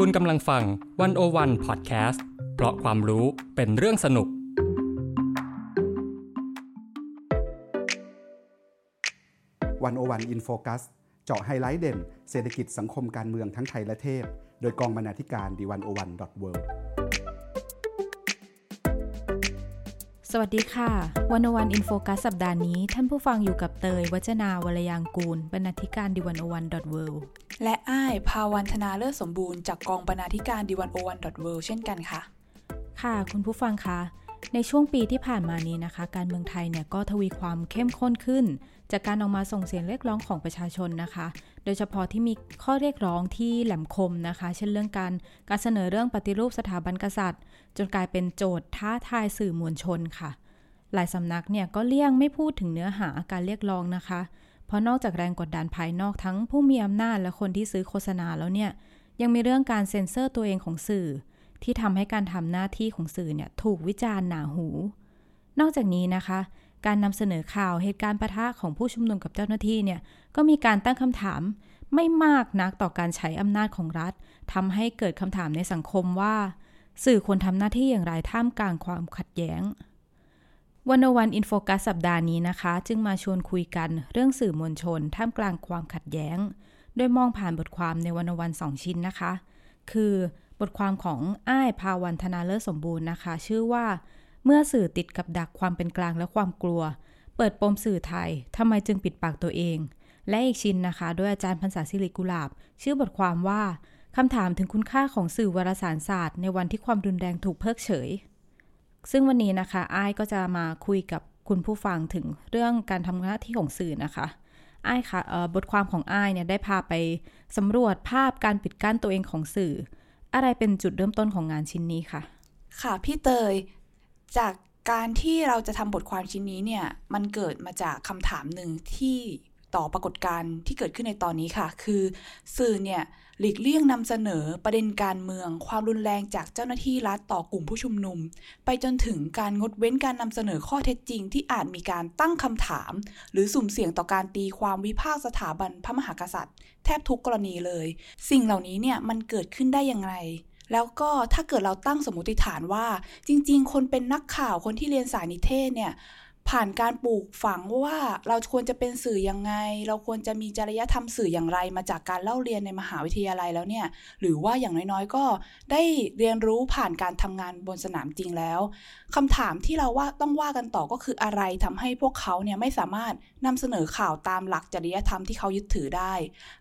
คุณกำลังฟังวันโอวันพอดแคสต์เพราะความรู้เป็นเรื่องสนุก 101 In Focus เจาะไฮไลท์เด่น เศรษฐกิจสังคมการเมืองทั้งไทยและเทศ โดยกองบรรณาธิการ The101.worldสวัสดีค่ะ101 In Focus สัปดาห์นี้ ท่านผู้ฟังอยู่กับเตย วจนาวรรลยางกูร บรรณาธิการ The101.world และอ้ายภาวันธนาเลิศสมบูรณ์จากกองบรรณาธิการดีวันโอวันดอทเวเช่นกันค่ะ ค่ะคุณผู้ฟังคะในช่วงปีที่ผ่านมานี้นะคะ การเมืองไทยเนี่ยก็ทวีความเข้มข้นขึ้น จากการออกมาส่งเสียงเรียกร้องของประชาชนนะคะ โดยเฉพาะที่มีข้อเรียกร้องที่แหลมคมนะคะ เช่นเรื่องการการเสนอเรื่องปฏิรูปสถาบันกษัตริย์ จนกลายเป็นโจทย์ท้าทายสื่อมวลชนค่ะ หลายสำนักเนี่ยก็เลี่ยงไม่พูดถึงเนื้อหาการเรียกร้องนะคะ เพราะนอกจากแรงกดดันภายนอกทั้งผู้มีอำนาจและคนที่ซื้อโฆษณาแล้วเนี่ย ยังมีเรื่องการเซ็นเซอร์ตัวเองของสื่อ ที่ทำให้การทำหน้าที่ของสื่อเนี่ยถูกวิจารณ์หนาหู นอกจากนี้นะคะ การนำเสนอข่าวเหตุการณ์ประทะของผู้ชุมนุมกับเจ้าหน้าที่เนี่ยก็มีการตั้งคำถามไม่มากนักต่อการใช้อำนาจของรัฐทำให้เกิดคำถามในสังคมว่า สื่อควรทำหน้าที่อย่างไรท่ามกลางความขัดแย้ง วันวันอินโฟกัสสัปดาห์นี้นะคะ จึงมาชวนคุยกันเรื่องสื่อมวลชน ท่ามกลางความขัดแย้ง โดยมองผ่านบทความในวันวันสองชิ้นนะคะ คือบทความของอ้ายภาวันธนาเลิศสมบูรณ์นะคะ ชื่อว่า เมื่อสื่อติดกับดักความเป็นกลางและความกลัว เปิดปมสื่อไทยทำไมจึงปิดปากตัวเอง และอีกชิ้นนะคะโดยอาจารย์พันศาสิริกุลาบ ชื่อบทความว่าคำถามถึงคุณค่าของสื่อวารสารศาสตร์ ในวันที่ความรุนแรงถูกเพิกเฉย ซึ่งวันนี้นะคะไอ้ก็จะมาคุยกับคุณผู้ฟังถึงเรื่องการทำหน้าที่ของสื่อนะคะไอ้ค่ะบทความของไอ้เนี่ยได้พาไปสำรวจภาพการปิดกั้นตัวเองของสื่อ อะไรเป็นจุดเริ่มต้นของงานชิ้นนี้ค่ะ ค่ะพี่เตยจากการที่เราจะทำบทความชิ้นนี้เนี่ย มันเกิดมาจากคำถามหนึ่งที่ ต่อปรากฏการณ์ที่เกิดขึ้นในตอนนี้ค่ะ คือสื่อเนี่ยหลีกเลี่ยงนำเสนอประเด็นการเมือง ความรุนแรงจากเจ้าหน้าที่รัฐต่อกลุ่มผู้ชุมนุม ไปจนถึงการงดเว้นการนำเสนอข้อเท็จจริง ที่อาจมีการตั้งคำถาม หรือสุ่มเสี่ยงต่อการตีความวิพากษ์สถาบันพระมหากษัตริย์ แทบทุกกรณีเลย สิ่งเหล่านี้เนี่ยมันเกิดขึ้นได้อย่างไรแล้วก็ถ้าเกิดเราตั้งสมมติฐานว่า จริง ๆ คนเป็นนักข่าวคนที่เรียนสายนิเทศเนี่ย ผ่านการปลูกฝังว่าเราควรจะเป็นสื่อยังไง เราควรจะมีจริยธรรมสื่ออย่างไร มาจากการเล่าเรียนในมหาวิทยาลัยแล้วเนี่ย หรือว่าอย่างน้อยๆ ก็ได้เรียนรู้ผ่านการทำงานบนสนามจริงแล้วคำถามที่เราว่าต้องว่ากันต่อก็คืออะไรทำให้พวกเขาเนี่ยไม่สามารถนำเสนอข่าวตามหลักจริยธรรมที่เขายึดถือได้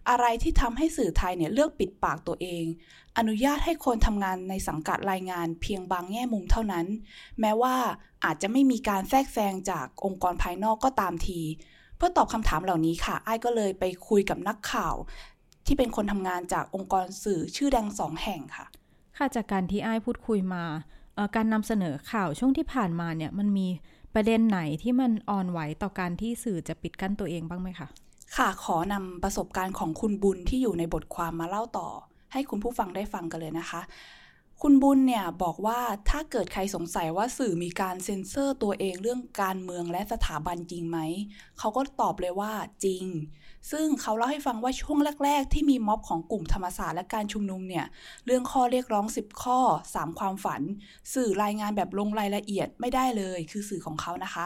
อะไรที่ทำให้สื่อไทยเนี่ยเลือกปิดปากตัวเอง อนุญาตให้คนทำงานในสังกัดรายงานเพียงบางแง่มุมเท่านั้น แม้ว่าอาจจะไม่มีการแทรกแซงจากองค์กรภายนอกก็ตามที เพื่อตอบคำถามเหล่านี้ค่ะ ไอ้ก็เลยไปคุยกับนักข่าว ที่เป็นคนทำงานจากองค์กรสื่อชื่อดังสองแห่งค่ะ ค่ะจากการที่ไอ้พูดคุยมา การนำเสนอข่าวช่วงที่ผ่านมาเนี่ยมันมีประเด็นไหนที่มันอ่อนไหวต่อการที่สื่อจะปิดกั้นตัวเองบ้างไหมคะ ค่ะขอนำประสบการณ์ของคุณบุญที่อยู่ในบทความมาเล่าต่อ ให้คุณผู้ฟังได้ฟังกันเลยนะคะ คุณบุญเนี่ยบอกว่าถ้าเกิดใครสงสัยว่าสื่อมีการเซ็นเซอร์ตัวเองเรื่องการเมืองและสถาบันจริงไหม เขาก็ตอบเลยว่าจริง ซึ่งเขาเล่าให้ฟังว่าช่วงแรก ๆ ที่มีม็อบของกลุ่มธรรมศาสตร์และการชุมนุมเนี่ย เรื่องข้อเรียกร้อง 10 ข้อ 3 ความฝัน สื่อรายงานแบบลงรายละเอียดไม่ได้เลย คือสื่อของเขานะคะ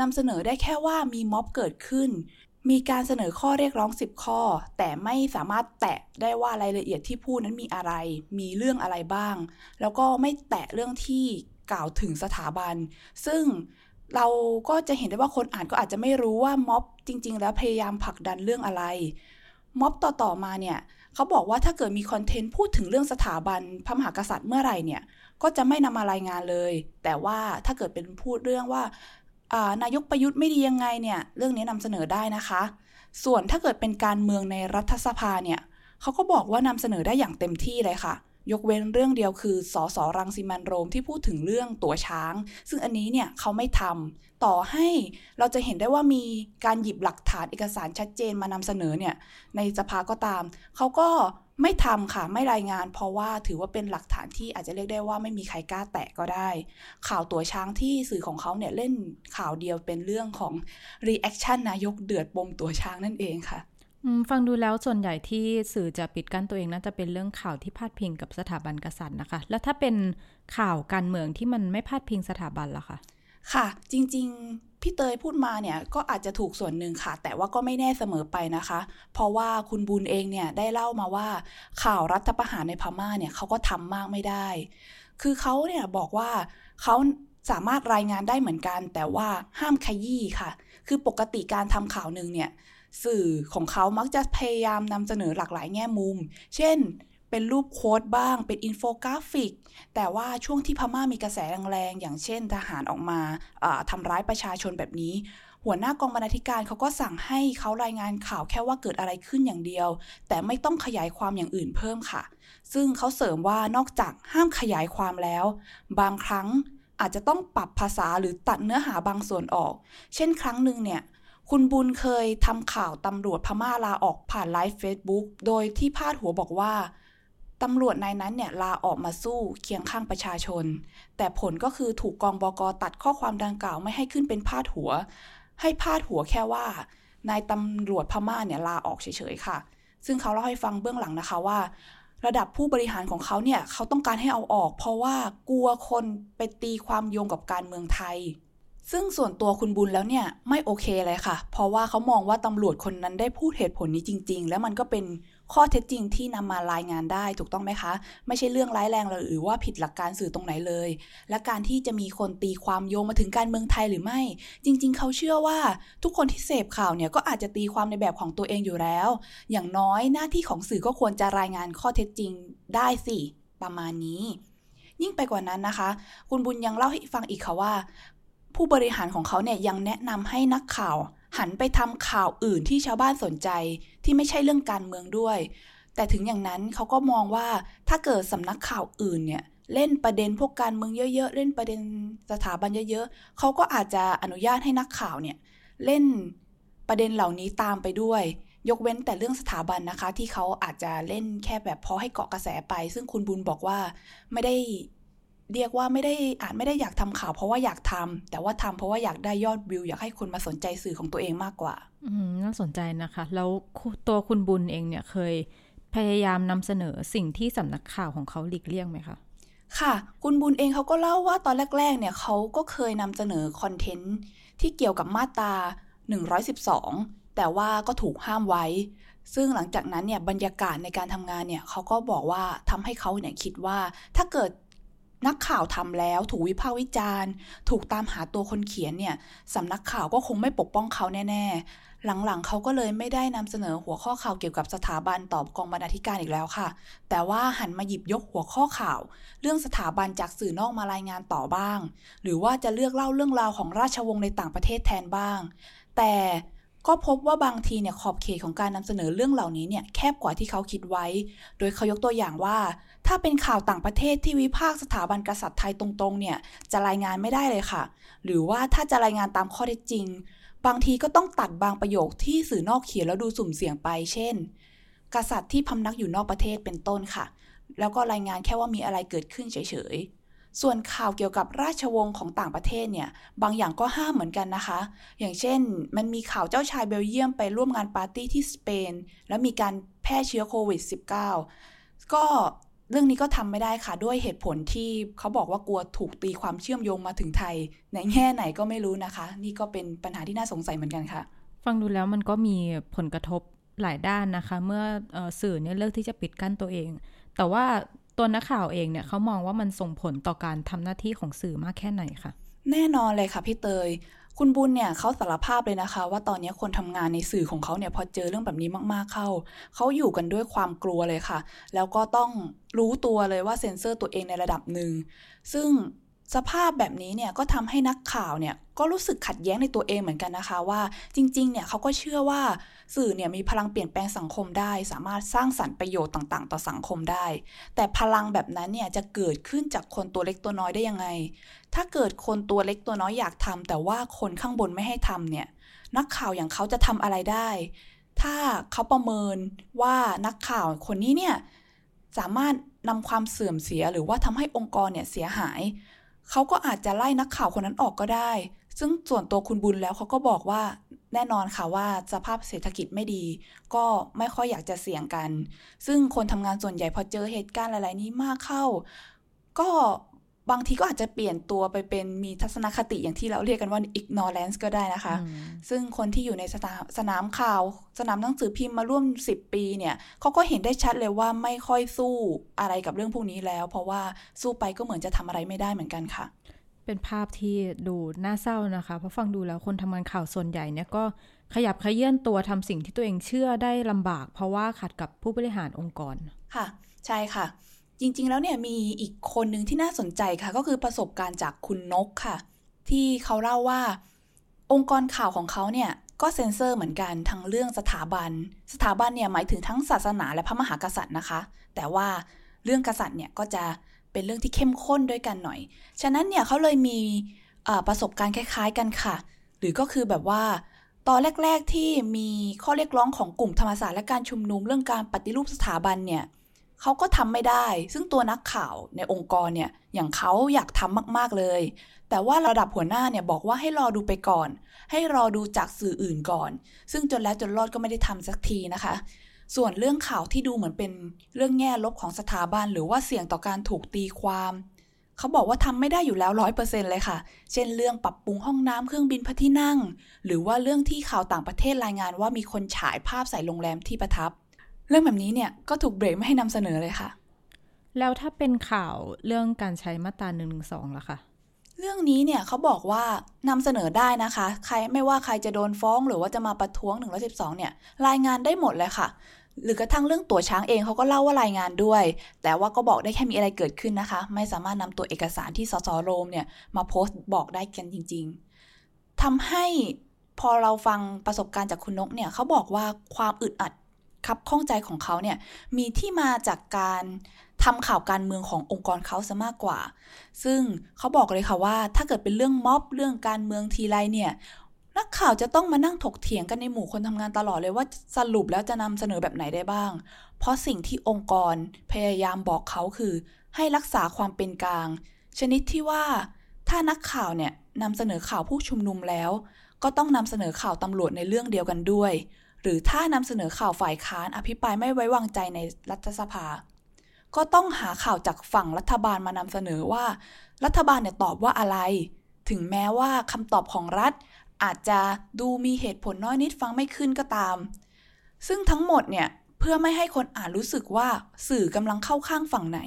นำเสนอได้แค่ว่ามีม็อบเกิดขึ้น มีการเสนอข้อเรียกร้อง 10 ข้อ แต่ไม่สามารถแตะได้ว่ารายละเอียดที่พูดนั้นมีอะไร มีเรื่องอะไรบ้าง แล้วก็ไม่แตะเรื่องที่กล่าวถึงสถาบัน ซึ่งเราก็จะเห็นได้ว่าคนอ่านก็อาจจะไม่รู้ว่าม็อบจริง ๆ แล้วพยายามผลักดันเรื่องอะไร ม็อบต่อ ๆ มาเนี่ยเขาบอกว่าถ้าเกิดมีคอนเทนต์พูดถึงเรื่องสถาบันพระมหากษัตริย์เมื่อไหร่เนี่ยก็จะไม่นำมารายงานเลย แต่ว่าถ้าเกิดเป็นพูดเรื่องว่า นายกประยุทธ์ไม่ดียังไงเนี่ยเรื่องนี้นำเสนอได้นะคะ ส่วนถ้าเกิดเป็นการเมืองในรัฐสภาเนี่ยเขาก็บอกว่านำเสนอได้อย่างเต็มที่เลยค่ะ ยกเว้นเรื่องเดียวคือส.ส.รังสิมันต์ โรมที่พูดถึงเรื่องตั๋วช้าง ซึ่งอันนี้เนี่ยเขาไม่ทำต่อให้เราจะเห็นได้ว่ามีการหยิบหลักฐานเอกสารชัดเจนมานำเสนอเนี่ยในสภาก็ตามเขาก็ ไม่ทำค่ะไม่รายงาน เพราะว่าถือว่าเป็นหลักฐานที่อาจจะเรียกได้ว่าไม่มีใครกล้าแตะก็ได้ ข่าวตั๋วช้างที่สื่อของเขาเนี่ยเล่นข่าวเดียวเป็นเรื่องของ reaction นายกเดือดปมตั๋วช้างนั่นเองค่ะฟังดูแล้วส่วนใหญ่ที่สื่อจะปิดกั้นตัวเองน่าจะเป็นเรื่องข่าวที่พาดพิงกับสถาบันกษัตริย์นะคะ แล้วถ้าเป็นข่าวการเมืองที่มันไม่พาดพิงสถาบันล่ะคะ ค่ะ จริงๆ พี่เตยพูดมาเนี่ยก็อาจจะถูกส่วนหนึ่งค่ะ แต่ว่าก็ไม่แน่เสมอไปนะคะ เพราะว่าคุณบุญเองเนี่ยได้เล่ามาว่าข่าวรัฐประหารในพม่าเนี่ยเขาก็ทำมากไม่ได้ คือเขาเนี่ยบอกว่าเขาสามารถรายงานได้เหมือนกัน แต่ว่าห้ามขยี้ค่ะ คือปกติการทำข่าวหนึ่งเนี่ยสื่อของเขามักจะพยายามนำเสนอหลากหลายแง่มุม เช่น เป็นรูปโค้ดบ้าง เป็นอินโฟกราฟิก แต่ว่าช่วงที่พม่ามีกระแสแรงๆอย่างเช่นทหารออกมาทำร้ายประชาชนแบบนี้ หัวหน้ากองบรรณาธิการเขาก็สั่งให้เขารายงานข่าวแค่ว่าเกิดอะไรขึ้นอย่างเดียว แต่ไม่ต้องขยายความอย่างอื่นเพิ่มค่ะ ซึ่งเขาเสริมว่านอกจากห้ามขยายความแล้ว บางครั้งอาจจะต้องปรับภาษาหรือตัดเนื้อหาบางส่วนออก เช่นครั้งหนึ่งเนี่ยคุณบุญเคยทำข่าวตำรวจพม่าลาออกผ่าน live Facebook โดยที่พาดหัวบอกว่า ตำรวจนายนั้นเนี่ยลาออกมาสู้เคียงข้างประชาชน แต่ผลก็คือถูกกอง บ.ก.ตัดข้อความดังกล่าวไม่ให้ขึ้นเป็นพาดหัว ให้พาดหัวแค่ว่านายตำรวจพม่าเนี่ยลาออกเฉยๆค่ะ ซึ่งเขาเล่าให้ฟังเบื้องหลังนะคะว่า ระดับผู้บริหารของเขาเนี่ยเขาต้องการให้เอาออก เพราะว่ากลัวคนไปตีความโยงกับการเมืองไทย ซึ่งส่วนตัวคุณบุญแล้วเนี่ยไม่โอเคเลยค่ะ เพราะว่าเขามองว่าตำรวจคนนั้นได้พูดเหตุผลนี้จริง ๆ แล้วมันก็เป็น ข้อเท็จจริงที่นำมารายงานได้ถูกต้องไหมคะ ไม่ใช่เรื่องร้ายแรงหรือว่าผิดหลักการสื่อตรงไหนเลย และการที่จะมีคนตีความโยงมาถึงการเมืองไทยหรือไม่ จริง ๆ เขาเชื่อว่าทุกคนที่เสพข่าวเนี่ยก็อาจจะตีความในแบบของตัวเองอยู่แล้ว อย่างน้อยหน้าที่ของสื่อก็ควรจะรายงานข้อเท็จจริงได้สิประมาณนี้ ยิ่งไปกว่านั้นนะคะ คุณบุญยังเล่าให้ฟังอีกค่ะว่า ผู้บริหารของเขาเนี่ยยังแนะนำให้นักข่าวหันไปทำข่าวอื่นที่ชาวบ้านสนใจ ที่ไม่ใช่เรื่องการเมืองด้วย แต่ถึงอย่างนั้นเขาก็มองว่าถ้าเกิดสำนักข่าวอื่นเนี่ยเล่นประเด็นพวกการเมืองเยอะๆ เล่นประเด็นสถาบันเยอะๆ เขาก็อาจจะอนุญาตให้นักข่าวเนี่ยเล่นประเด็นเหล่านี้ตามไปด้วย ยกเว้นแต่เรื่องสถาบันนะคะ ที่เขาอาจจะเล่นแค่แบบพอให้เกาะกระแสไป ซึ่งคุณบุญบอกว่าไม่ได้ เรียกว่าไม่ได้อาจไม่ได้อยากทำข่าวเพราะว่าอยากทำแต่ว่าทำเพราะว่าอยากได้ยอดวิว อยากให้คนมาสนใจสื่อของตัวเองมากกว่า อืมน่าสนใจนะคะ แล้วตัวคุณบุญเองเนี่ยเคยพยายามนำเสนอสิ่งที่สำนักข่าวของเขาหลีกเลี่ยงไหมคะค่ะ คุณบุญเองเขาก็เล่าว่าตอนแรก ๆ เนี่ยเขาก็เคยนำเสนอคอนเทนต์ที่เกี่ยวกับมาตรา 112 แต่ว่าก็ถูกห้ามไว้ ซึ่งหลังจากนั้นเนี่ยบรรยากาศในการทำงานเนี่ยเขาก็บอกว่าทำให้เขาเนี่ยคิดว่าถ้าเกิด นักข่าวทำแล้วถูกวิพากษ์วิจารณ์ ถูกตามหาตัวคนเขียนเนี่ยสำนักข่าวก็คงไม่ปกป้องเขาแน่ ๆ หลังๆ เขาก็เลยไม่ได้นำเสนอหัวข้อข่าวเกี่ยวกับสถาบันตอบกองบรรณาธิการอีกแล้วค่ะ แต่ว่าหันมาหยิบยกหัวข้อข่าว เรื่องสถาบันจากสื่อนอกมารายงานต่อบ้าง หรือว่าจะเลือกเล่าเรื่องราวของราชวงศ์ในต่างประเทศแทนบ้าง แต่ ก็พบว่าบางทีเนี่ยขอบเขตของการนำเสนอเรื่องเหล่านี้เนี่ยแคบกว่าที่เขาคิดไว้ โดยเขายกตัวอย่างว่า ถ้าเป็นข่าวต่างประเทศที่วิพากษ์สถาบันกษัตริย์ไทยตรงๆเนี่ยจะรายงานไม่ได้เลยค่ะ หรือว่าถ้าจะรายงานตามข้อเท็จจริง บางทีก็ต้องตัดบางประโยคที่สื่อนอกเขียนแล้วดูสุ่มเสี่ยงไป เช่น กษัตริย์ที่พำนักอยู่นอกประเทศเป็นต้นค่ะ แล้วก็รายงานแค่ว่ามีอะไรเกิดขึ้นเฉย ส่วนข่าวเกี่ยวกับราชวงศ์ของต่างประเทศเนี่ย บางอย่างก็ห้ามเหมือนกันนะคะ อย่างเช่น มันมีข่าวเจ้าชายเบลเยียมไปร่วมงานปาร์ตี้ที่สเปน แล้วมีการแพร่เชื้อโควิด -19 ก็เรื่องนี้ก็ทำไม่ได้ค่ะ ด้วยเหตุผลที่เขาบอกว่ากลัวถูกตีความเชื่อมโยงมาถึงไทย ในแง่ไหนก็ไม่รู้นะคะ นี่ก็เป็นปัญหาที่น่าสงสัยเหมือนกันค่ะ ฟังดูแล้วมันก็มีผลกระทบหลายด้านนะคะ เมื่ออสื่อเนี่ยเลือกที่จะปิดกั้นตัวเอง แต่ว่า ตัวนักข่าวเองเนี่ยเขามองว่ามันส่งผลต่อการทำหน้าที่ของสื่อมากแค่ไหนคะแน่นอนเลยค่ะพี่เตย คุณบุญเนี่ยเขาสารภาพเลยนะคะ ว่าตอนนี้คนทำงานในสื่อของเขาเนี่ยพอเจอเรื่องแบบนี้มากๆเข้า เขาอยู่กันด้วยความกลัวเลยค่ะ แล้วก็ต้องรู้ตัวเลยว่าเซ็นเซอร์ตัวเองในระดับหนึ่งซึ่ง สภาพแบบนี้เนี่ยก็ทำให้นักข่าวเนี่ยก็รู้สึกขัดแย้งในตัวเองเหมือนกันนะคะว่าจริงๆเนี่ยเขาก็เชื่อว่าสื่อเนี่ยมีพลังเปลี่ยนแปลงสังคมได้ สามารถสร้างสรรค์ประโยชน์ต่างๆ ต่อสังคมได้ แต่พลังแบบนั้นเนี่ยจะเกิดขึ้นจากคนตัวเล็กตัวน้อยได้ยังไง ถ้าเกิดคนตัวเล็กตัวน้อยอยากทำแต่ว่าคนข้างบนไม่ให้ทำเนี่ยนักข่าวอย่างเขาจะทำอะไรได้ ถ้าเขาประเมินว่านักข่าวคนนี้เนี่ยสามารถนำความเสื่อมเสียหรือว่าทำให้องค์กรเนี่ยเสียหาย เขาก็อาจจะไล่นักข่าวคนนั้นออกก็ได้ ซึ่งส่วนตัวคุณบุญแล้วเขาก็บอกว่าแน่นอนค่ะว่าสภาพเศรษฐกิจไม่ดี ก็ไม่ค่อยอยากจะเสี่ยงกัน ซึ่งคนทำงานส่วนใหญ่พอเจอเหตุการณ์หลาย ๆ นี้มากเข้า ก็ บางทีก็อาจจะเปลี่ยนตัวไปเป็นมีทัศนคติอย่างที่เราเรียกกันว่า ignorance ก็ได้นะคะ ซึ่งคนที่อยู่ในสนามสนามข่าว สนามหนังสือพิมพ์มาร่วม 10 ปีเนี่ยเขาก็เห็นได้ชัดเลยว่าไม่ค่อยสู้อะไรกับเรื่องพวกนี้แล้ว เพราะว่าสู้ไปก็เหมือนจะทำอะไรไม่ได้เหมือนกันค่ะ เป็นภาพที่ดูน่าเศร้านะคะ เพราะฟังดูแล้วคนทำงานข่าวส่วนใหญ่เนี่ยก็ขยับขยื่นตัวทำสิ่งที่ตัวเองเชื่อได้ลำบาก เพราะว่าขัดกับผู้บริหารองค์กร ค่ะ ใช่ค่ะ จริงๆ แล้วเนี่ยมีอีกคนหนึ่งที่น่าสนใจค่ะ ก็คือประสบการณ์จากคุณนกค่ะ ที่เขาเล่าว่า องค์กรข่าวของเขาเนี่ยก็เซ็นเซอร์เหมือนกันทั้งเรื่องสถาบัน สถาบันเนี่ยหมายถึงทั้งศาสนาและพระมหากษัตริย์นะคะ แต่ว่าเรื่องกษัตริย์เนี่ยก็จะเป็นเรื่องที่เข้มข้นด้วยกันหน่อย ฉะนั้นเนี่ยเขาเลยมีประสบการณ์คล้ายๆ กันค่ะ หรือก็คือแบบว่าตอนแรก ๆที่มีข้อเรียกร้องของกลุ่มธรรมศาสตร์และการชุมนุมเรื่องการปฏิรูปสถาบันเนี่ย เขาก็ทำไม่ได้ ซึ่งตัวนักข่าวในองค์กรเนี่ย อย่างเขาอยากทำมากๆเลย แต่ว่าระดับหัวหน้าเนี่ยบอกว่าให้รอดูไปก่อน ให้รอดูจากสื่ออื่นก่อน ซึ่งจนแล้วจนรอดก็ไม่ได้ทำสักทีนะคะ ส่วนเรื่องข่าวที่ดูเหมือนเป็นเรื่องแง่ลบของสถาบัน หรือว่าเสี่ยงต่อการถูกตีความเขาบอกว่าทำไม่ได้อยู่แล้วร้อยเปอร์เซ็นเลยค่ะ เช่นเรื่องปรับปรุงห้องน้ำเครื่องบินพระที่นั่ง หรือว่าเรื่องที่ข่าวต่างประเทศรายงานว่ามีคนฉายภาพใส่โรงแรมที่ประทับ เรื่องแบบนี้เนี่ยก็ถูกเบรกไม่ให้นำเสนอเลยค่ะ แล้วถ้าเป็นข่าวเรื่องการใช้มาตราหนึ่งหนึ่งสองล่ะคะเรื่องนี้เนี่ยเขาบอกว่านำเสนอได้นะคะ ใครไม่ว่าใครจะโดนฟ้องหรือว่าจะมาประท้วง1นึเนี่ย รายงานได้หมดเลยค่ะ หรือกระทั่งเรื่องตั๋วช้างเองเขาก็เล่าว่ารายงานด้วย แต่ว่าก็บอกได้แค่มีอะไรเกิดขึ้นนะคะ ไม่สามารถนำตัวเอกสารที่สสโรมเนี่ยมาโพสต์บอกได้กันจริง ๆทำให้พอเราฟังประสบการณ์จากคุณนกเนี่ยเขาบอกว่าความอึดอัด คับข้องใจของเขาเนี่ยมีที่มาจากการทำข่าวการเมืองขององค์กรเขาซะมากกว่า ซึ่งเขาบอกเลยค่ะว่า ถ้าเกิดเป็นเรื่องม็อบเรื่องการเมืองทีไรเนี่ยนักข่าวจะต้องมานั่งถกเถียงกันในหมู่คนทำงานตลอดเลยว่าสรุปแล้วจะนำเสนอแบบไหนได้บ้าง เพราะสิ่งที่องค์กรพยายามบอกเขาคือ ให้รักษาความเป็นกลาง ชนิดที่ว่า ถ้านักข่าวเนี่ยนำเสนอข่าวผู้ชุมนุมแล้ว ก็ต้องนำเสนอข่าวตำรวจในเรื่องเดียวกันด้วย หรือถ้านำเสนอข่าวฝ่ายค้านอภิปรายไม่ไว้วางใจในรัฐสภา ก็ต้องหาข่าวจากฝั่งรัฐบาลมานำเสนอว่า รัฐบาลเนี่ยตอบว่าอะไร ถึงแม้ว่าคำตอบของรัฐ อาจจะดูมีเหตุผลน้อยนิดฟังไม่ขึ้นก็ตาม ซึ่งทั้งหมดเนี่ยเพื่อไม่ให้คนอ่านรู้สึกว่าสื่อกำลังเข้าข้างฝั่งไหน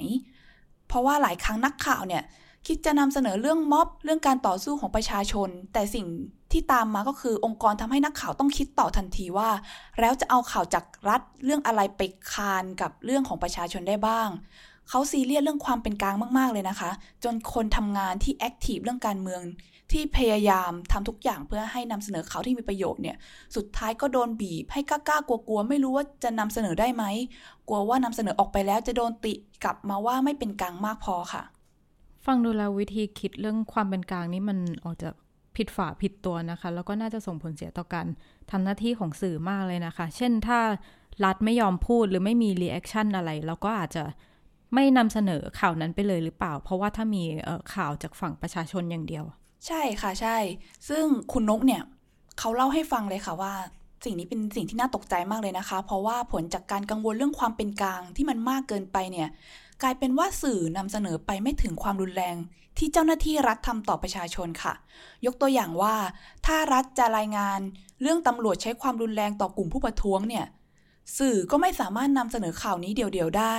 เพราะว่าหลายครั้งนักข่าวเนี่ยคิดจะนำเสนอเรื่องม็อบเรื่องการต่อสู้ของประชาชน แต่สิ่ง ที่ตามมาก็คือองค์กรทำให้นักข่าวต้องคิดต่อทันทีว่า แล้วจะเอาข่าวจากรัฐเรื่องอะไรไปคานกับเรื่องของประชาชนได้บ้างเขาซีเรียสเรื่องความเป็นกลางมาก ๆ เลยนะคะ จนคนทำงานที่แอคทีฟเรื่องการเมือง ที่พยายามทำทุกอย่างเพื่อให้นำเสนอข่าวที่มีประโยชน์เนี่ย สุดท้ายก็โดนบีบให้กล้าๆกลัวๆไม่รู้ว่าจะนำเสนอได้ไหม กลัวว่านำเสนอออกไปแล้วจะโดนติกลับมาว่าไม่เป็นกลางมากพอค่ะ ฟังดูแล้ววิธีคิดเรื่องความเป็นกลางนี้มันออกจาก ผิดฝาผิดตัวนะคะ แล้วก็น่าจะส่งผลเสียต่อการทำหน้าที่ของสื่อมากเลยนะคะ เช่นถ้ารัฐไม่ยอมพูดหรือไม่มี reaction อะไรเราก็อาจจะไม่นำเสนอข่าวนั้นไปเลยหรือเปล่า เพราะว่าถ้ามีข่าวจากฝั่งประชาชนอย่างเดียว ใช่ค่ะใช่ ซึ่งคุณนกเนี่ยเขาเล่าให้ฟังเลยค่ะว่า สิ่งนี้เป็นสิ่งที่น่าตกใจมากเลยนะคะ เพราะว่าผลจากการกังวลเรื่องความเป็นกลางที่มันมากเกินไปเนี่ย กลายเป็นว่าสื่อนำเสนอไปไม่ถึงความรุนแรง ที่เจ้าหน้าที่รัฐทำต่อประชาชนค่ะ ยกตัวอย่างว่า ถ้ารัฐจะรายงาน เรื่องตำรวจใช้ความรุนแรงต่อกลุ่มผู้ประท้วงเนี่ย สื่อก็ไม่สามารถนำเสนอข่าวนี้เดี่ยวๆได้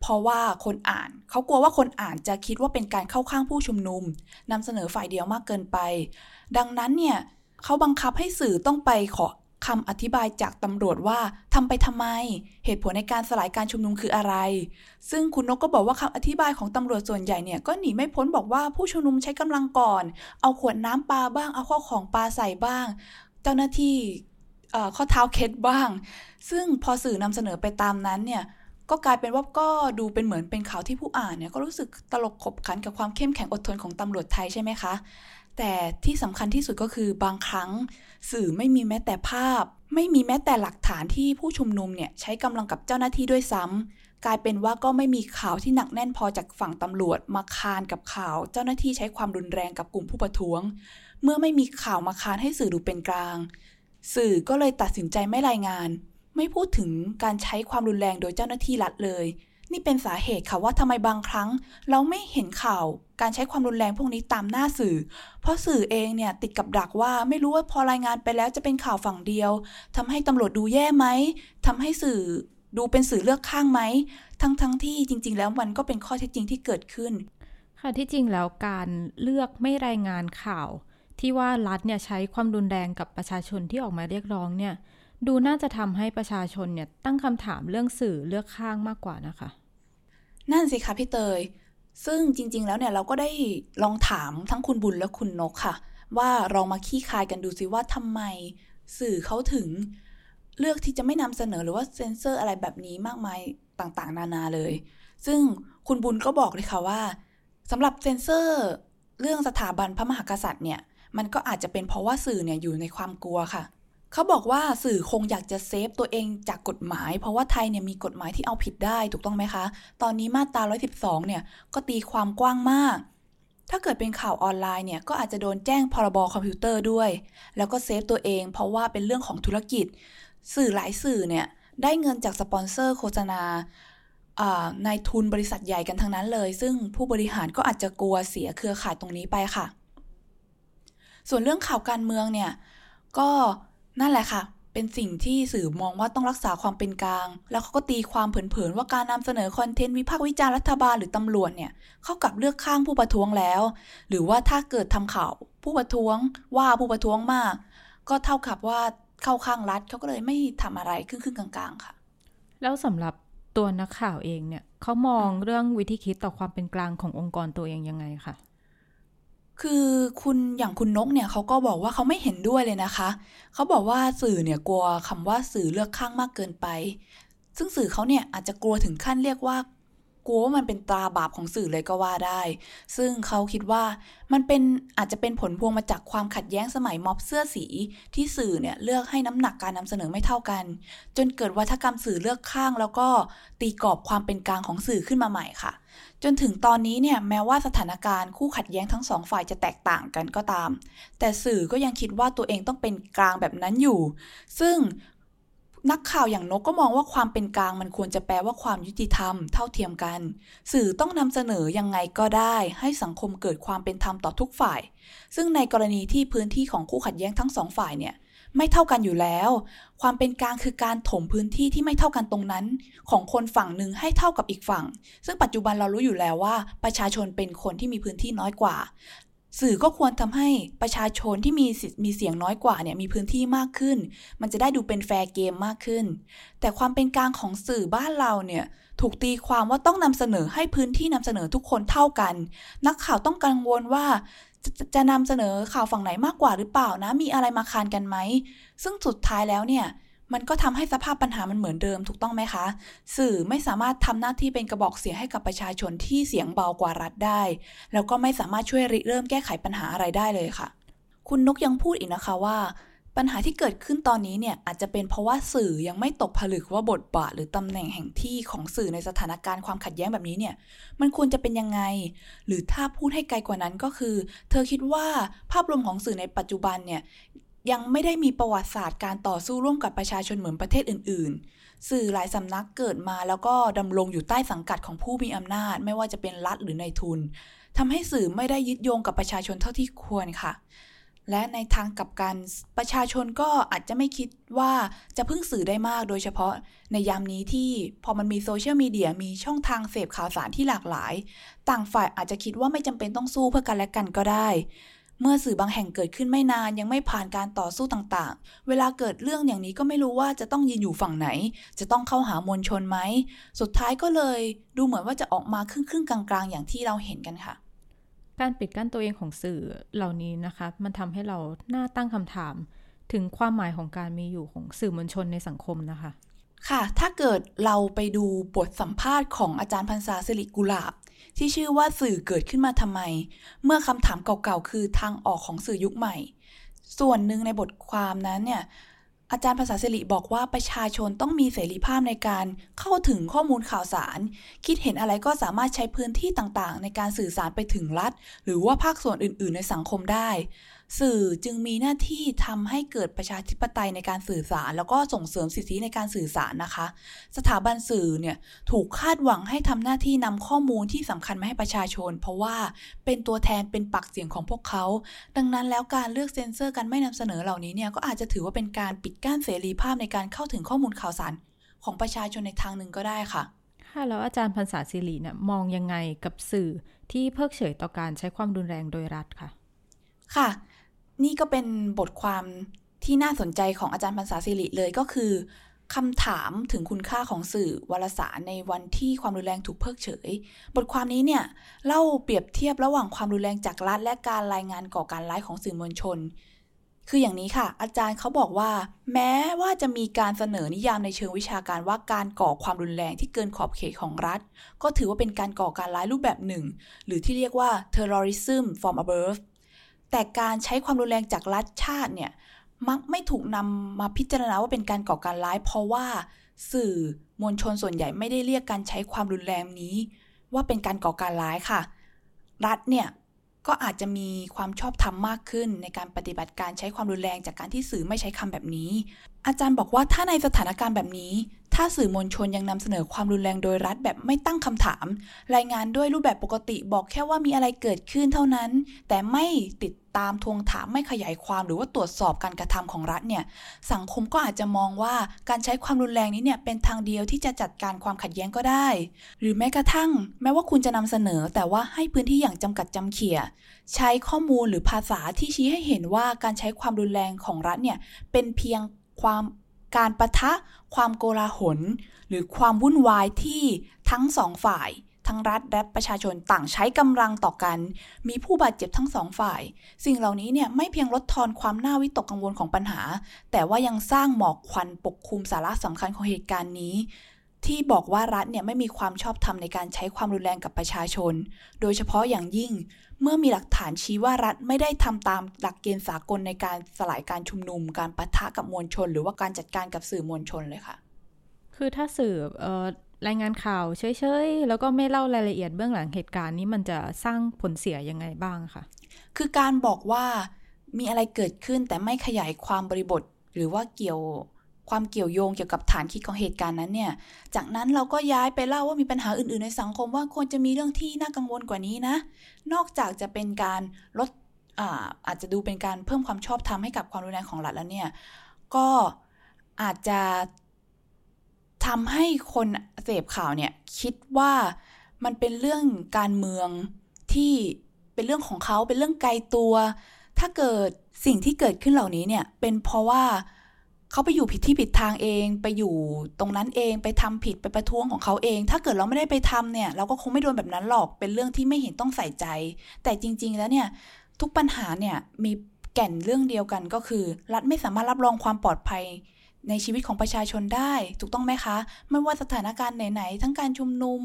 เพราะว่าคนอ่าน เขากลัวว่าคนอ่านจะคิดว่าเป็นการเข้าข้างผู้ชุมนุมนำเสนอฝ่ายเดียวมากเกินไป ดังนั้นเนี่ยเขาบังคับให้สื่อต้องไปขอ คำอธิบายจากตำรวจว่าทำไปทำไม เหตุผลในการสลายการชุมนุมคืออะไร ซึ่งคุณนกก็บอกว่าคำอธิบายของตำรวจส่วนใหญ่เนี่ยก็หนีไม่พ้นบอกว่าผู้ชุมนุมใช้กำลังก่อน เอาขวดน้ำปลาบ้าง เอาข้อของปลาใส่บ้าง เจ้าหน้าที่ข้อเท้าเค็ดบ้าง ซึ่งพอสื่อนำเสนอไปตามนั้นเนี่ยก็กลายเป็นว่าก็ดูเป็นเหมือนเป็นข่าวที่ผู้อ่านเนี่ยก็รู้สึกตลกขบขันกับความเข้มแข็งอดทนของตำรวจไทยใช่ไหมคะ แต่ที่สำคัญที่สุดก็คือบางครั้ง สื่อไม่มีแม้แต่ภาพ ไม่มีแม้แต่หลักฐานที่ผู้ชุมนุมเนี่ยใช้กำลังกับเจ้าหน้าที่ด้วยซ้ำกลายเป็นว่าก็ไม่มีข่าวที่หนักแน่นพอจากฝั่งตำรวจมาคานกับข่าว เจ้าหน้าที่ใช้ความรุนแรงกับกลุ่มผู้ประท้วง เมื่อไม่มีข่าวมาคานให้สื่อดูเป็นกลาง สื่อก็เลยตัดสินใจไม่รายงาน ไม่พูดถึงการใช้ความรุนแรงโดยเจ้าหน้าที่รัฐเลย นี่เป็นสาเหตุค่ะว่าทำไมบางครั้ง เราไม่เห็นข่าวการใช้ความรุนแรงพวกนี้ตามหน้าสื่อ เพราะสื่อเองเนี่ยติดกับดักว่าไม่รู้ว่าพอรายงานไปแล้วจะเป็นข่าวฝั่งเดียวทำให้ตำรวจดูแย่ไหมทำให้สื่อดูเป็นสื่อเลือกข้างไหม ทั้งทั้งที่จริง ๆ แล้วมันก็เป็นข้อเท็จจริงที่เกิดขึ้น ค่ะที่จริงแล้วการเลือกไม่รายงานข่าว ที่ว่ารัฐเนี่ยใช้ความรุนแรงกับประชาชนที่ออกมาเรียกร้องเนี่ยดูน่าจะทำให้ประชาชนเนี่ยตั้งคำถามเรื่องสื่อเลือกข้างมากกว่านะคะ นั่นสิคะพี่เตย ซึ่งจริง ๆ แล้วเนี่ยเราก็ได้ลองถามทั้งคุณบุญและคุณนกค่ะ ว่าลองมาขี้คายกันดูสิว่าทำไมสื่อเขาถึง เลือกที่จะไม่นำเสนอหรือว่าเซ็นเซอร์อะไรแบบนี้มากมายต่างๆ นานาเลย ซึ่งคุณบุญก็บอกเลยค่ะว่าสำหรับเซ็นเซอร์เรื่องสถาบันพระมหากษัตริย์เนี่ย มันก็อาจจะเป็นเพราะว่าสื่อเนี่ยอยู่ในความกลัวค่ะ เขาบอกว่าสื่อคงอยากจะเซฟตัวเองจากกฎหมาย เพราะว่าไทยเนี่ยมีกฎหมายที่เอาผิดได้ถูกต้องไหมคะ ตอนนี้มาตรา 112 เนี่ยก็ตีความกว้างมาก ถ้าเกิดเป็นข่าวออนไลน์เนี่ยก็อาจจะโดนแจ้งพรบคอมพิวเตอร์ด้วย แล้วก็ save ตัวเองเพราะว่าเป็นเรื่องของธุรกิจ สื่อหลายสื่อเนี่ยได้เงินจากสปอนเซอร์โฆษณานายทุนบริษัทใหญ่กันทั้งนั้นเลย ซึ่งผู้บริหารก็อาจจะกลัวเสียเครือข่ายตรงนี้ไปค่ะ ส่วนเรื่องข่าวการเมืองเนี่ยก็ นั่นแหละค่ะ เป็นสิ่งที่สื่อมองว่าต้องรักษาความเป็นกลาง แล้วเขาก็ตีความเผินๆว่าการนำเสนอ content วิพากษ์วิจารณ์รัฐบาลหรือตำรวจเนี่ยเข้ากับเลือกข้างผู้ประท้วงแล้ว หรือว่าถ้าเกิดทำข่าวผู้ประท้วงว่าผู้ประท้วงมาก ก็เท่ากับว่าเข้าข้างรัฐเขาก็เลยไม่ทำอะไรครึ่งๆกลางๆค่ะ แล้วสำหรับตัวนักข่าวเองเนี่ยเขามองเรื่องวิธีคิดต่อความเป็นกลางขององค์กรตัวเองยังไงคะ คือคุณอย่างคุณนกเนี่ยเขาก็บอกว่าเขาไม่เห็นด้วยเลยนะคะ เขาบอกว่าสื่อเนี่ยกลัวคำว่าสื่อเลือกข้างมากเกินไป ซึ่งสื่อเขาเนี่ยอาจจะกลัวถึงขั้นเรียกว่ากลัวว่ามันเป็นตราบาปของสื่อเลยก็ว่าได้ ซึ่งเขาคิดว่ามันเป็นอาจจะเป็นผลพวงมาจากความขัดแย้งสมัยม็อบเสื้อสี ที่สื่อเนี่ยเลือกให้น้ำหนักการนำเสนอไม่เท่ากัน จนเกิดวัฒกรรมสื่อเลือกข้าง แล้วก็ตีกรอบความเป็นกลางของสื่อขึ้นมาใหม่ค่ะ จนถึงตอนนี้เนี่ยแม้ว่าสถานการณ์คู่ขัดแย้งทั้งสองฝ่ายจะแตกต่างกันก็ตาม แต่สื่อก็ยังคิดว่าตัวเองต้องเป็นกลางแบบนั้นอยู่ ซึ่งนักข่าวอย่างนกก็มองว่าความเป็นกลางมันควรจะแปลว่าความยุติธรรมเท่าเทียมกัน สื่อต้องนำเสนอยังไงก็ได้ ให้สังคมเกิดความเป็นธรรมต่อทุกฝ่าย ซึ่งในกรณีที่พื้นที่ของคู่ขัดแย้งทั้งสองฝ่ายเนี่ย ไม่เท่ากันอยู่แล้ว ความเป็นกลางคือการถมพื้นที่ที่ไม่เท่ากันตรงนั้น ของคนฝั่งหนึ่งให้เท่ากับอีกฝั่ง ซึ่งปัจจุบันเรารู้อยู่แล้วว่า ประชาชนเป็นคนที่มีพื้นที่น้อยกว่า สื่อก็ควรทำให้ประชาชนที่มีมีเสียงน้อยกว่าเนี่ยมีพื้นที่มากขึ้น มันจะได้ดูเป็นแฟร์เกมมากขึ้น แต่ความเป็นกลางของสื่อบ้านเราเนี่ยถูกตีความว่าต้องนำเสนอให้พื้นที่นำเสนอทุกคนเท่ากัน นักข่าวต้องกังวลว่า จะจะนำเสนอข่าวฝั่งไหนมากกว่าหรือเปล่านะ มีอะไรมาคานกันไหม ซึ่งสุดท้ายแล้วเนี่ยมันก็ทำให้สภาพปัญหามันเหมือนเดิมถูกต้องไหมคะ สื่อไม่สามารถทำหน้าที่เป็นกระบอกเสียงให้กับประชาชนที่เสียงเบากว่ารัฐได้ แล้วก็ไม่สามารถช่วยริเริ่มแก้ไขปัญหาอะไรได้เลยค่ะ คุณนกยังพูดอีกนะคะว่า ปัญหาที่เกิดขึ้นตอนนี้เนี่ยอาจจะเป็นเพราะว่าสื่อยังไม่ตกผลึกว่าบทบาทหรือตำแหน่งแห่งที่ของสื่อในสถานการณ์ความขัดแย้งแบบนี้เนี่ยมันควรจะเป็นยังไง หรือถ้าพูดให้ไกลกว่านั้นก็คือ เธอคิดว่าภาพรวมของสื่อในปัจจุบันเนี่ยยังไม่ได้มีประวัติศาสตร์การต่อสู้ร่วมกับประชาชนเหมือนประเทศอื่น ๆ สื่อหลายสำนักเกิดมาแล้วก็ดำรงอยู่ใต้สังกัดของผู้มีอำนาจ ไม่ว่าจะเป็นรัฐหรือในทุนทำให้สื่อไม่ได้ยึดโยงกับประชาชนเท่าที่ควรค่ะ และในทางกลับกันประชาชนก็อาจจะไม่คิดว่าจะพึ่งสื่อได้มากโดยเฉพาะในยามนี้ที่พอมันมีโซเชียลมีเดียมีช่องทางเสพข่าวสารที่หลากหลาย ต่างฝ่ายอาจจะคิดว่าไม่จำเป็นต้องสู้เพื่อกันและกันก็ได้ เมื่อสื่อบางแห่งเกิดขึ้นไม่นานยังไม่ผ่านการต่อสู้ต่างๆ เวลาเกิดเรื่องอย่างนี้ก็ไม่รู้ว่าจะต้องยืนอยู่ฝั่งไหน จะต้องเข้าหามวลชนไหมสุดท้ายก็เลย ดูเหมือนว่าจะออกมาครึ่งๆกลางๆ อย่างที่เราเห็นกันค่ะ การปิดกั้นตัวเองของสื่อเหล่านี้นะคะ มันทำให้เราหน้าตั้งคำถาม ถึงความหมายของการมีอยู่ของสื่อมวลชนในสังคมนะคะ ค่ะ ถ้าเกิดเราไปดูบทสัมภาษณ์ของอาจารย์พันศาสิริกุลาบที่ชื่อว่าสื่อเกิดขึ้นมาทำไม เมื่อคำถามเก่าๆ คือทางออกของสื่อยุคใหม่ ส่วนหนึ่งในบทความนั้นเนี่ย อาจารย์ภาษาสิริบอกว่าประชาชนต้องมีเสรีภาพในการเข้าถึงข้อมูลข่าวสาร คิดเห็นอะไรก็สามารถใช้พื้นที่ต่างๆ ในการสื่อสารไปถึงรัฐ หรือว่าภาคส่วนอื่น ๆ ในสังคมได้ สื่อจึงมีหน้าที่ทำให้เกิดประชาธิปไตยในการสื่อสาร แล้วก็ส่งเสริมสิทธิในการสื่อสารนะคะ สถาบันสื่อเนี่ยถูกคาดหวังให้ทำหน้าที่นำข้อมูลที่สำคัญมาให้ประชาชน เพราะว่าเป็นตัวแทนเป็นปักเสียงของพวกเขา ดังนั้นแล้วการเลือกเซ็นเซอร์การไม่นำเสนอเหล่านี้เนี่ยก็อาจจะถือว่าเป็นการปิดกั้นเสรีภาพในการเข้าถึงข้อมูลข่าวสารของประชาชนในทางหนึ่งก็ได้ค่ะค่ะแล้วอาจารย์พันศาศิริเนี่ยมองยังไงกับสื่อที่เพิกเฉยต่อการใช้ความรุนแรงโดยรัฐค่ะ ค่ะ นี่ก็เป็นบทความที่น่าสนใจของอาจารย์พันศาศิริเลยก็คือคำถามถึงคุณค่าของสื่อวารสารในวันที่ความรุนแรงถูกเพิกเฉย บทความนี้เนี่ยเล่าเปรียบเทียบระหว่างความรุนแรงจากรัฐและการรายงานก่อการร้ายของสื่อมวลชน คืออย่างนี้ค่ะ อาจารย์เขาบอกว่า แม้ว่าจะมีการเสนอนิยามในเชิงวิชาการว่าการก่อความรุนแรงที่เกินขอบเขตของรัฐ ก็ถือว่าเป็นการก่อการร้ายรูปแบบหนึ่ง หรือที่เรียกว่า terrorism from above แต่การใช้ความรุนแรงจากรัฐชาติเนี่ยมักไม่ถูกนำมาพิจารณาว่าเป็นการก่อการร้าย เพราะว่าสื่อมวลชนส่วนใหญ่ไม่ได้เรียกการใช้ความรุนแรงนี้ ว่าเป็นการก่อการร้ายค่ะ รัฐเนี่ยก็อาจจะมีความชอบธรรมมากขึ้น ในการปฏิบัติการใช้ความรุนแรงจากการที่สื่อไม่ใช้คำแบบนี้ อาจารย์บอกว่าถ้าในสถานการณ์แบบนี้ ถ้าสื่อมวลชนยังนำเสนอความรุนแรงโดยรัฐแบบไม่ตั้งคำถาม รายงานด้วยรูปแบบปกติบอกแค่ว่ามีอะไรเกิดขึ้นเท่านั้น แต่ไม่ติดตามทวงถามไม่ขยายความหรือว่าตรวจสอบการกระทำของรัฐเนี่ย สังคมก็อาจจะมองว่าการใช้ความรุนแรงนี้เนี่ยเป็นทางเดียวที่จะจัดการความขัดแย้งก็ได้ หรือแม้กระทั่ง แม้ว่าคุณจะนำเสนอ แต่ว่าให้พื้นที่อย่างจำกัดจำเขี่ย ใช้ข้อมูลหรือภาษาที่ชี้ให้เห็นว่าการใช้ความรุนแรงของรัฐเนี่ยเป็นเพียงความ การประทะ ความโกลาหล หรือความวุ่นวายที่ทั้งสองฝ่าย ทั้งรัฐและประชาชนต่างใช้กำลังต่อกัน มีผู้บาดเจ็บทั้งสองฝ่าย สิ่งเหล่านี้เนี่ยไม่เพียงลดทอนความน่าวิตกกังวลของปัญหา แต่ว่ายังสร้างหมอกควันปกคลุมสาระสำคัญของเหตุการณ์นี้ ที่บอกว่ารัฐเนี่ยไม่มีความชอบธรรมในการใช้ความรุนแรงกับประชาชน โดยเฉพาะอย่างยิ่งเมื่อมีหลักฐานชี้ว่ารัฐไม่ได้ทำตามหลักเกณฑ์สากลในการสลายการชุมนุม การปะทะกับมวลชน หรือว่าการจัดการกับสื่อมวลชนเลยค่ะ คือถ้าสื่อเอ่อรายงานข่าวเฉยๆ แล้วก็ไม่เล่ารายละเอียดเบื้องหลังเหตุการณ์นี้มันจะสร้างผลเสียยังไงบ้างคะคือการบอกว่ามีอะไรเกิดขึ้นแต่ไม่ขยายความบริบท หรือว่าเกี่ยว ความเกี่ยวโยงเกี่ยวกับฐานคิดของเหตุการณ์นั้นเนี่ย จากนั้นเราก็ย้ายไปเล่าว่ามีปัญหาอื่น ๆ ในสังคมว่าควรจะมีเรื่องที่น่ากังวลกว่านี้นะ นอกจากจะเป็นการลดอาอาจจะดูเป็นการเพิ่มความชอบธรรมให้กับความรุนแรงของรัฐแล้วเนี่ย ก็อาจจะทำให้คนเสพข่าวเนี่ยคิดว่ามันเป็นเรื่องการเมืองที่เป็นเรื่องของเขาเป็นเรื่องไกลตัว ถ้าเกิดสิ่งที่เกิดขึ้นเหล่านี้เนี่ยเป็นเพราะว่า เขาไปอยู่ผิดที่ผิดทางเอง ไปอยู่ตรงนั้นเองไปทำผิดไปประท้วงของเขาเอง ถ้าเกิดเราไม่ได้ไปทำเนี่ย เราก็คงไม่โดนแบบนั้นหรอกเป็นเรื่องที่ไม่เห็นต้องใส่ใจ แต่จริง ๆ แล้วเนี่ย ทุกปัญหาเนี่ยมีแก่นเรื่องเดียวกันก็คือ รัฐไม่สามารถรับรองความปลอดภัยในชีวิตของประชาชนได้ ถูกต้องไหมคะ ไม่ว่าสถานการณ์ไหนๆ ทั้งการชุมนุม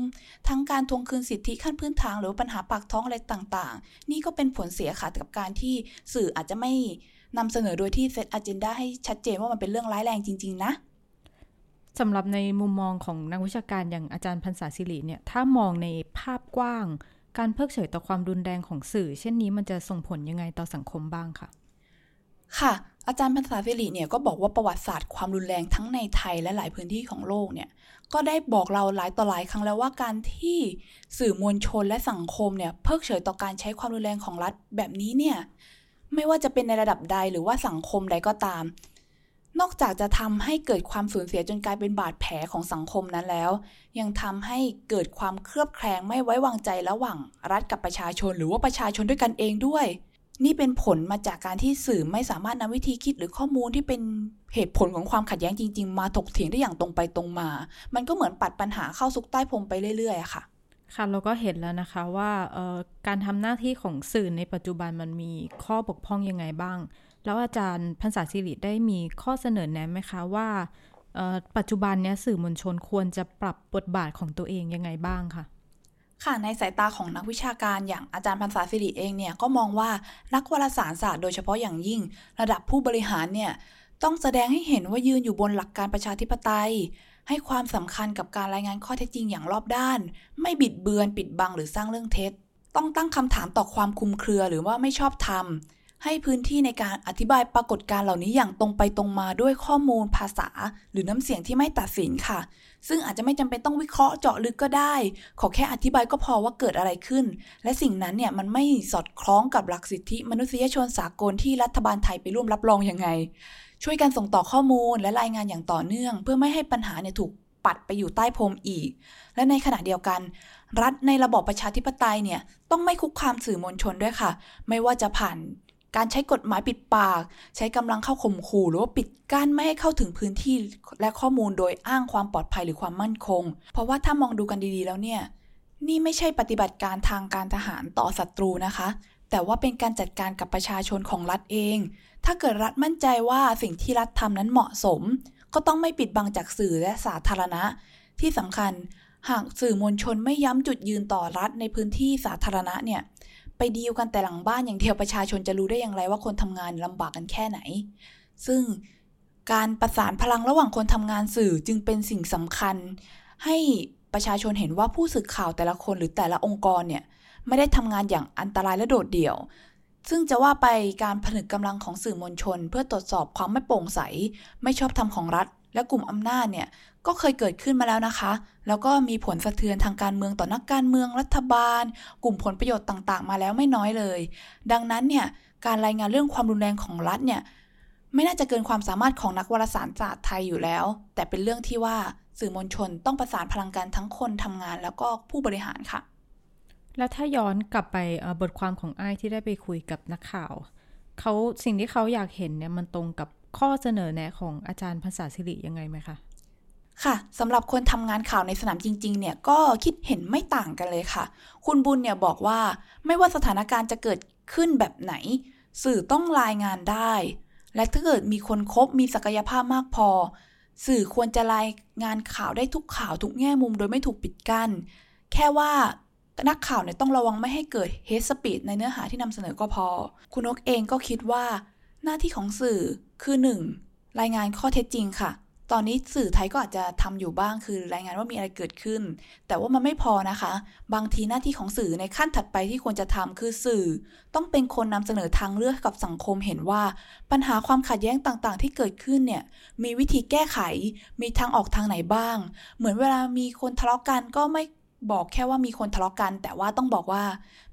ทั้งการทวงคืนสิทธิขั้นพื้นฐานหรือปัญหาปากท้องอะไรต่างๆ นี่ก็เป็นผลเสียค่ะกับการที่สื่ออาจจะไม่ นำเสนอโดยที่เซตอ g e n d a ให้ชัดเจนว่ามันเป็นเรื่องร้ายแรงจริง ๆ นะสำหรับในมุมมองของนักวิชาการอย่างอาจารย์พันศาศิริเนี่ย ถ้ามองในภาพกว้าง การเพิกเฉยต่อความรุนแรงของสื่อ เช่นนี้มันจะส่งผลยังไงต่อสังคมบ้างคะค่ะ อาจารย์พันศาศิริเนี่ยก็บอกว่าประวัติศาสตร์ความรุนแรงทั้งในไทยและหลายพื้นที่ของโลกเนี่ย ก็ได้บอกเราหลายต่อหลายครั้งแล้วว่าการที่สื่อมวลชนและสังคมเนี่ยเพิกเฉยต่อการใช้ความรุนแรงของรัฐแบบนี้เนี่ย ไม่ว่าจะเป็นในระดับใดหรือว่าสังคมใดก็ตาม นอกจากจะทำให้เกิดความสูญเสียจนกลายเป็นบาดแผลของสังคมนั้นแล้ว ยังทำให้เกิดความเครือบแคลงไม่ไว้วางใจระหว่างรัฐกับประชาชน หรือว่าประชาชนด้วยกันเองด้วย นี่เป็นผลมาจากการที่สื่อไม่สามารถนำวิธีคิดหรือข้อมูลที่เป็นเหตุผลของความขัดแย้งจริง ๆ มาถกเถียงได้อย่างตรงไปตรงมา มันก็เหมือนปัดปัญหาเข้าซุกใต้พรมไปเรื่อยๆค่ะ ค่ะเราก็เห็นแล้วนะคะว่าการทำหน้าที่ของสื่อในปัจจุบันมันมีข้อบกพร่องยังไงบ้าง แล้วอาจารย์พันศาศิริได้มีข้อเสนอแนะไหมคะว่าปัจจุบันเนี้ยสื่อมวลชนควรจะปรับบทบาทของตัวเองยังไงบ้างคะค่ะในสายตาของนักวิชาการอย่างอาจารย์พันศาศิริเองเนี่ยก็มองว่านักวารสารศาสตร์โดยเฉพาะอย่างยิ่ง ระดับผู้บริหารเนี่ยต้องแสดงให้เห็นว่ายืนอยู่บนหลักการประชาธิปไตย ให้ความสำคัญกับการรายงานข้อเท็จจริงอย่างรอบด้าน ไม่บิดเบือนปิดบังหรือสร้างเรื่องเท็จ ต้องตั้งคำถามต่อความคุมเครือหรือว่าไม่ชอบธรรมให้พื้นที่ในการอธิบายปรากฏการณ์เหล่านี้อย่างตรงไปตรงมาด้วยข้อมูลภาษา หรือน้ำเสียงที่ไม่ตัดสินค่ะ ซึ่งอาจจะไม่จำเป็นต้องวิเคราะห์เจาะลึกก็ได้ ขอแค่อธิบายก็พอว่าเกิดอะไรขึ้น และสิ่งนั้นเนี่ยมันไม่สอดคล้องกับหลักสิทธิมนุษยชนสากลที่รัฐบาลไทยไปร่วมรับรองยังไง ช่วยกันส่งต่อข้อมูลและรายงานอย่างต่อเนื่อง เพื่อไม่ให้ปัญหาเนี่ยถูกปัดไปอยู่ใต้พรมอีก และในขณะเดียวกัน รัฐในระบอบประชาธิปไตยเนี่ยต้องไม่คุกคามสื่อมวลชนด้วยค่ะ ไม่ว่าจะผ่านการใช้กฎหมายปิดปาก ใช้กำลังเข้าข่มขู่หรือว่าปิดกั้นไม่ให้เข้าถึงพื้นที่และข้อมูลโดยอ้างความปลอดภัยหรือความมั่นคง เพราะว่าถ้ามองดูกันดีๆแล้วเนี่ย นี่ไม่ใช่ปฏิบัติการทางการทหารต่อศัตรูนะคะ แต่ว่าเป็นการจัดการกับประชาชนของรัฐเอง ถ้าเกิดรัฐมั่นใจว่าสิ่งที่รัฐทำนั้นเหมาะสม ก็ต้องไม่ปิดบังจากสื่อและสาธารณะ ที่สำคัญ หากสื่อมวลชนไม่ย้ำจุดยืนต่อรัฐในพื้นที่สาธารณะเนี่ย ไปดีลกันแต่หลังบ้านอย่างเดียวประชาชนจะรู้ได้อย่างไรว่าคนทำงานลำบากกันแค่ไหน ซึ่งการประสานพลังระหว่างคนทำงานสื่อจึงเป็นสิ่งสำคัญ ให้ประชาชนเห็นว่าผู้สื่อข่าวแต่ละคนหรือแต่ละองค์กรเนี่ย ไม่ได้ทำงานอย่างอันตรายและโดดเดี่ยว ซึ่งจะว่าไปการผนึกกำลังของสื่อมวลชน เพื่อตรวจสอบความไม่โปร่งใส ไม่ชอบธรรมของรัฐ และกลุ่มอำนาจเนี่ยก็เคยเกิดขึ้นมาแล้วนะคะ แล้วก็มีผลสะเทือนทางการเมืองต่อนักการเมืองรัฐบาล กลุ่มผลประโยชน์ต่างๆ มาแล้วไม่น้อยเลย ดังนั้นเนี่ยการรายงานเรื่องความรุนแรงของรัฐเนี่ยไม่น่าจะเกินความสามารถของนักวารสารศาสตร์ไทยอยู่แล้ว แต่เป็นเรื่องที่ว่าสื่อมวลชนต้องประสานพลังกันทั้งคนทำงานแล้วก็ผู้บริหารค่ะ แล้วถ้าย้อนกลับไปบทความของไอ้ที่ได้ไปคุยกับนักข่าวเขาสิ่งที่เขาอยากเห็นเนี่ยมันตรงกับข้อเสนอแนะของอาจารย์ภาษาสิริยังไงไหมคะค่ะสำหรับคนทำงานข่าวในสนามจริง ๆ เนี่ยก็คิดเห็นไม่ต่างกันเลยค่ะ คุณบุญเนี่ยบอกว่าไม่ว่าสถานการณ์จะเกิดขึ้นแบบไหน สื่อต้องรายงานได้ และถ้าเกิดมีคนครบมีศักยภาพมากพอ สื่อควรจะรายงานข่าวได้ทุกข่าวทุกแง่มุมโดยไม่ถูกปิดกัน้นแค่ว่า นักข่าวเนี่ยต้องระวังไม่ให้เกิดเฮสปีดในเนื้อหาที่นำเสนอก็พอ คุณนกเองก็คิดว่า หน้าที่ของสื่อคือ 1. รายงานข้อเท็จจริงค่ะ ตอนนี้สื่อไทยก็อาจจะทำอยู่บ้างคือรายงานว่ามีอะไรเกิดขึ้น แต่ว่ามันไม่พอนะคะ บางทีหน้าที่ของสื่อในขั้นถัดไปที่ควรจะทำคือสื่อ ต้องเป็นคนนำเสนอทางเลือกให้กับสังคมเห็นว่า ปัญหาความขัดแย้งต่างๆ ที่เกิดขึ้นเนี่ยมีวิธีแก้ไข มีทางออกทางไหนบ้าง เหมือนเวลามีคนทะเลาะกันก็ไม่ บอกแค่ว่ามีคนทะเลาะกัน แต่ว่าต้องบอกว่า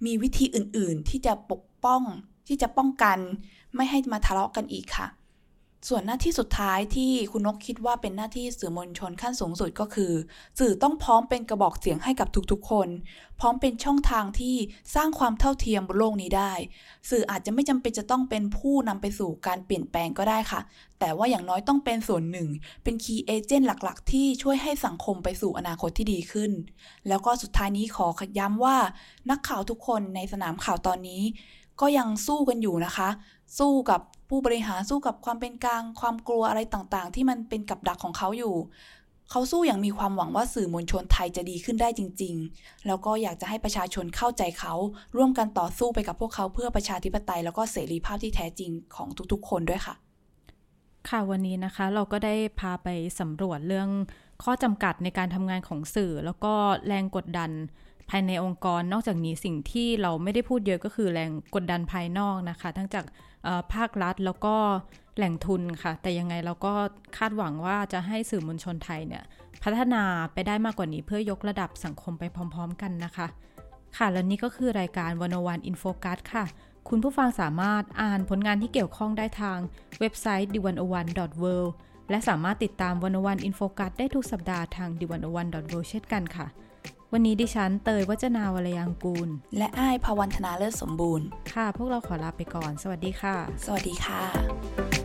มีวิธีอื่นๆ ที่จะปกป้องที่จะป้องกัน ไม่ให้มาทะเลาะกันอีกค่ะ ส่วนหน้าที่สุดท้ายที่คุณนกคิดว่าเป็นหน้าที่สื่อมวลชนขั้นสูงสุดก็คือ สื่อต้องพร้อมเป็นกระบอกเสียงให้กับทุกๆ คน พร้อมเป็นช่องทางที่สร้างความเท่าเทียมบนโลกนี้ได้ สื่ออาจจะไม่จำเป็นจะต้องเป็นผู้นำไปสู่การเปลี่ยนแปลงก็ได้ค่ะ แต่ว่าอย่างน้อยต้องเป็นส่วนหนึ่ง เป็นคีย์เอเจนต์หลักๆ ที่ช่วยให้สังคมไปสู่อนาคตที่ดีขึ้น แล้วก็สุดท้ายนี้ขอย้ำว่า นักข่าวทุกคนในสนามข่าวตอนนี้ ก็ยังสู้กันอยู่นะคะ สู้กับ ผู้บริหารสู้กับความเป็นกลาง ความกลัวอะไรต่างๆ ที่มันเป็นกับดักของเขาอยู่ เขาสู้อย่างมีความหวังว่าสื่อมวลชนไทยจะดีขึ้นได้จริง ๆ แล้วก็อยากจะให้ประชาชนเข้าใจเขา ร่วมกันต่อสู้ไปกับพวกเขาเพื่อประชาธิปไตย แล้วก็เสรีภาพที่แท้จริงของทุกๆ คนด้วยค่ะ ค่ะวันนี้นะคะเราก็ได้พาไปสำรวจเรื่องข้อจำกัดในการทำงานของสื่อ แล้วก็แรงกดดันภายในองค์กรนอกจากนี้สิ่งที่เราไม่ได้พูดเยอะก็คือแรงกดดันภายนอกนะคะ ทั้งจาก ภาครัฐแล้วก็แหล่งทุนค่ะ แต่ยังไงเราก็คาดหวังว่าจะให้สื่อมวลชนไทยเนี่ย พัฒนาไปได้มากกว่านี้เพื่อยกระดับสังคมไปพร้อม ๆ กันนะคะ ค่ะและนี่ก็คือรายการวันวันอินโฟกัสค่ะ คุณผู้ฟังสามารถอ่านผลงานที่เกี่ยวข้องได้ทางเว็บไซต์ d 1 0 1 w o r l d และสามารถติดตามวันวันอินโฟกัสได้ทุกสัปดาห์ทาง d 1 0 1 w o r l d เช่นกันค่ะ วันนี้ดิฉันเตยวัจนาวรยังกูล และอ้ายภวันธนาเลิศสมบูรณ์ ค่ะ พวกเราขอลาไปก่อน สวัสดีค่ะ สวัสดีค่ะ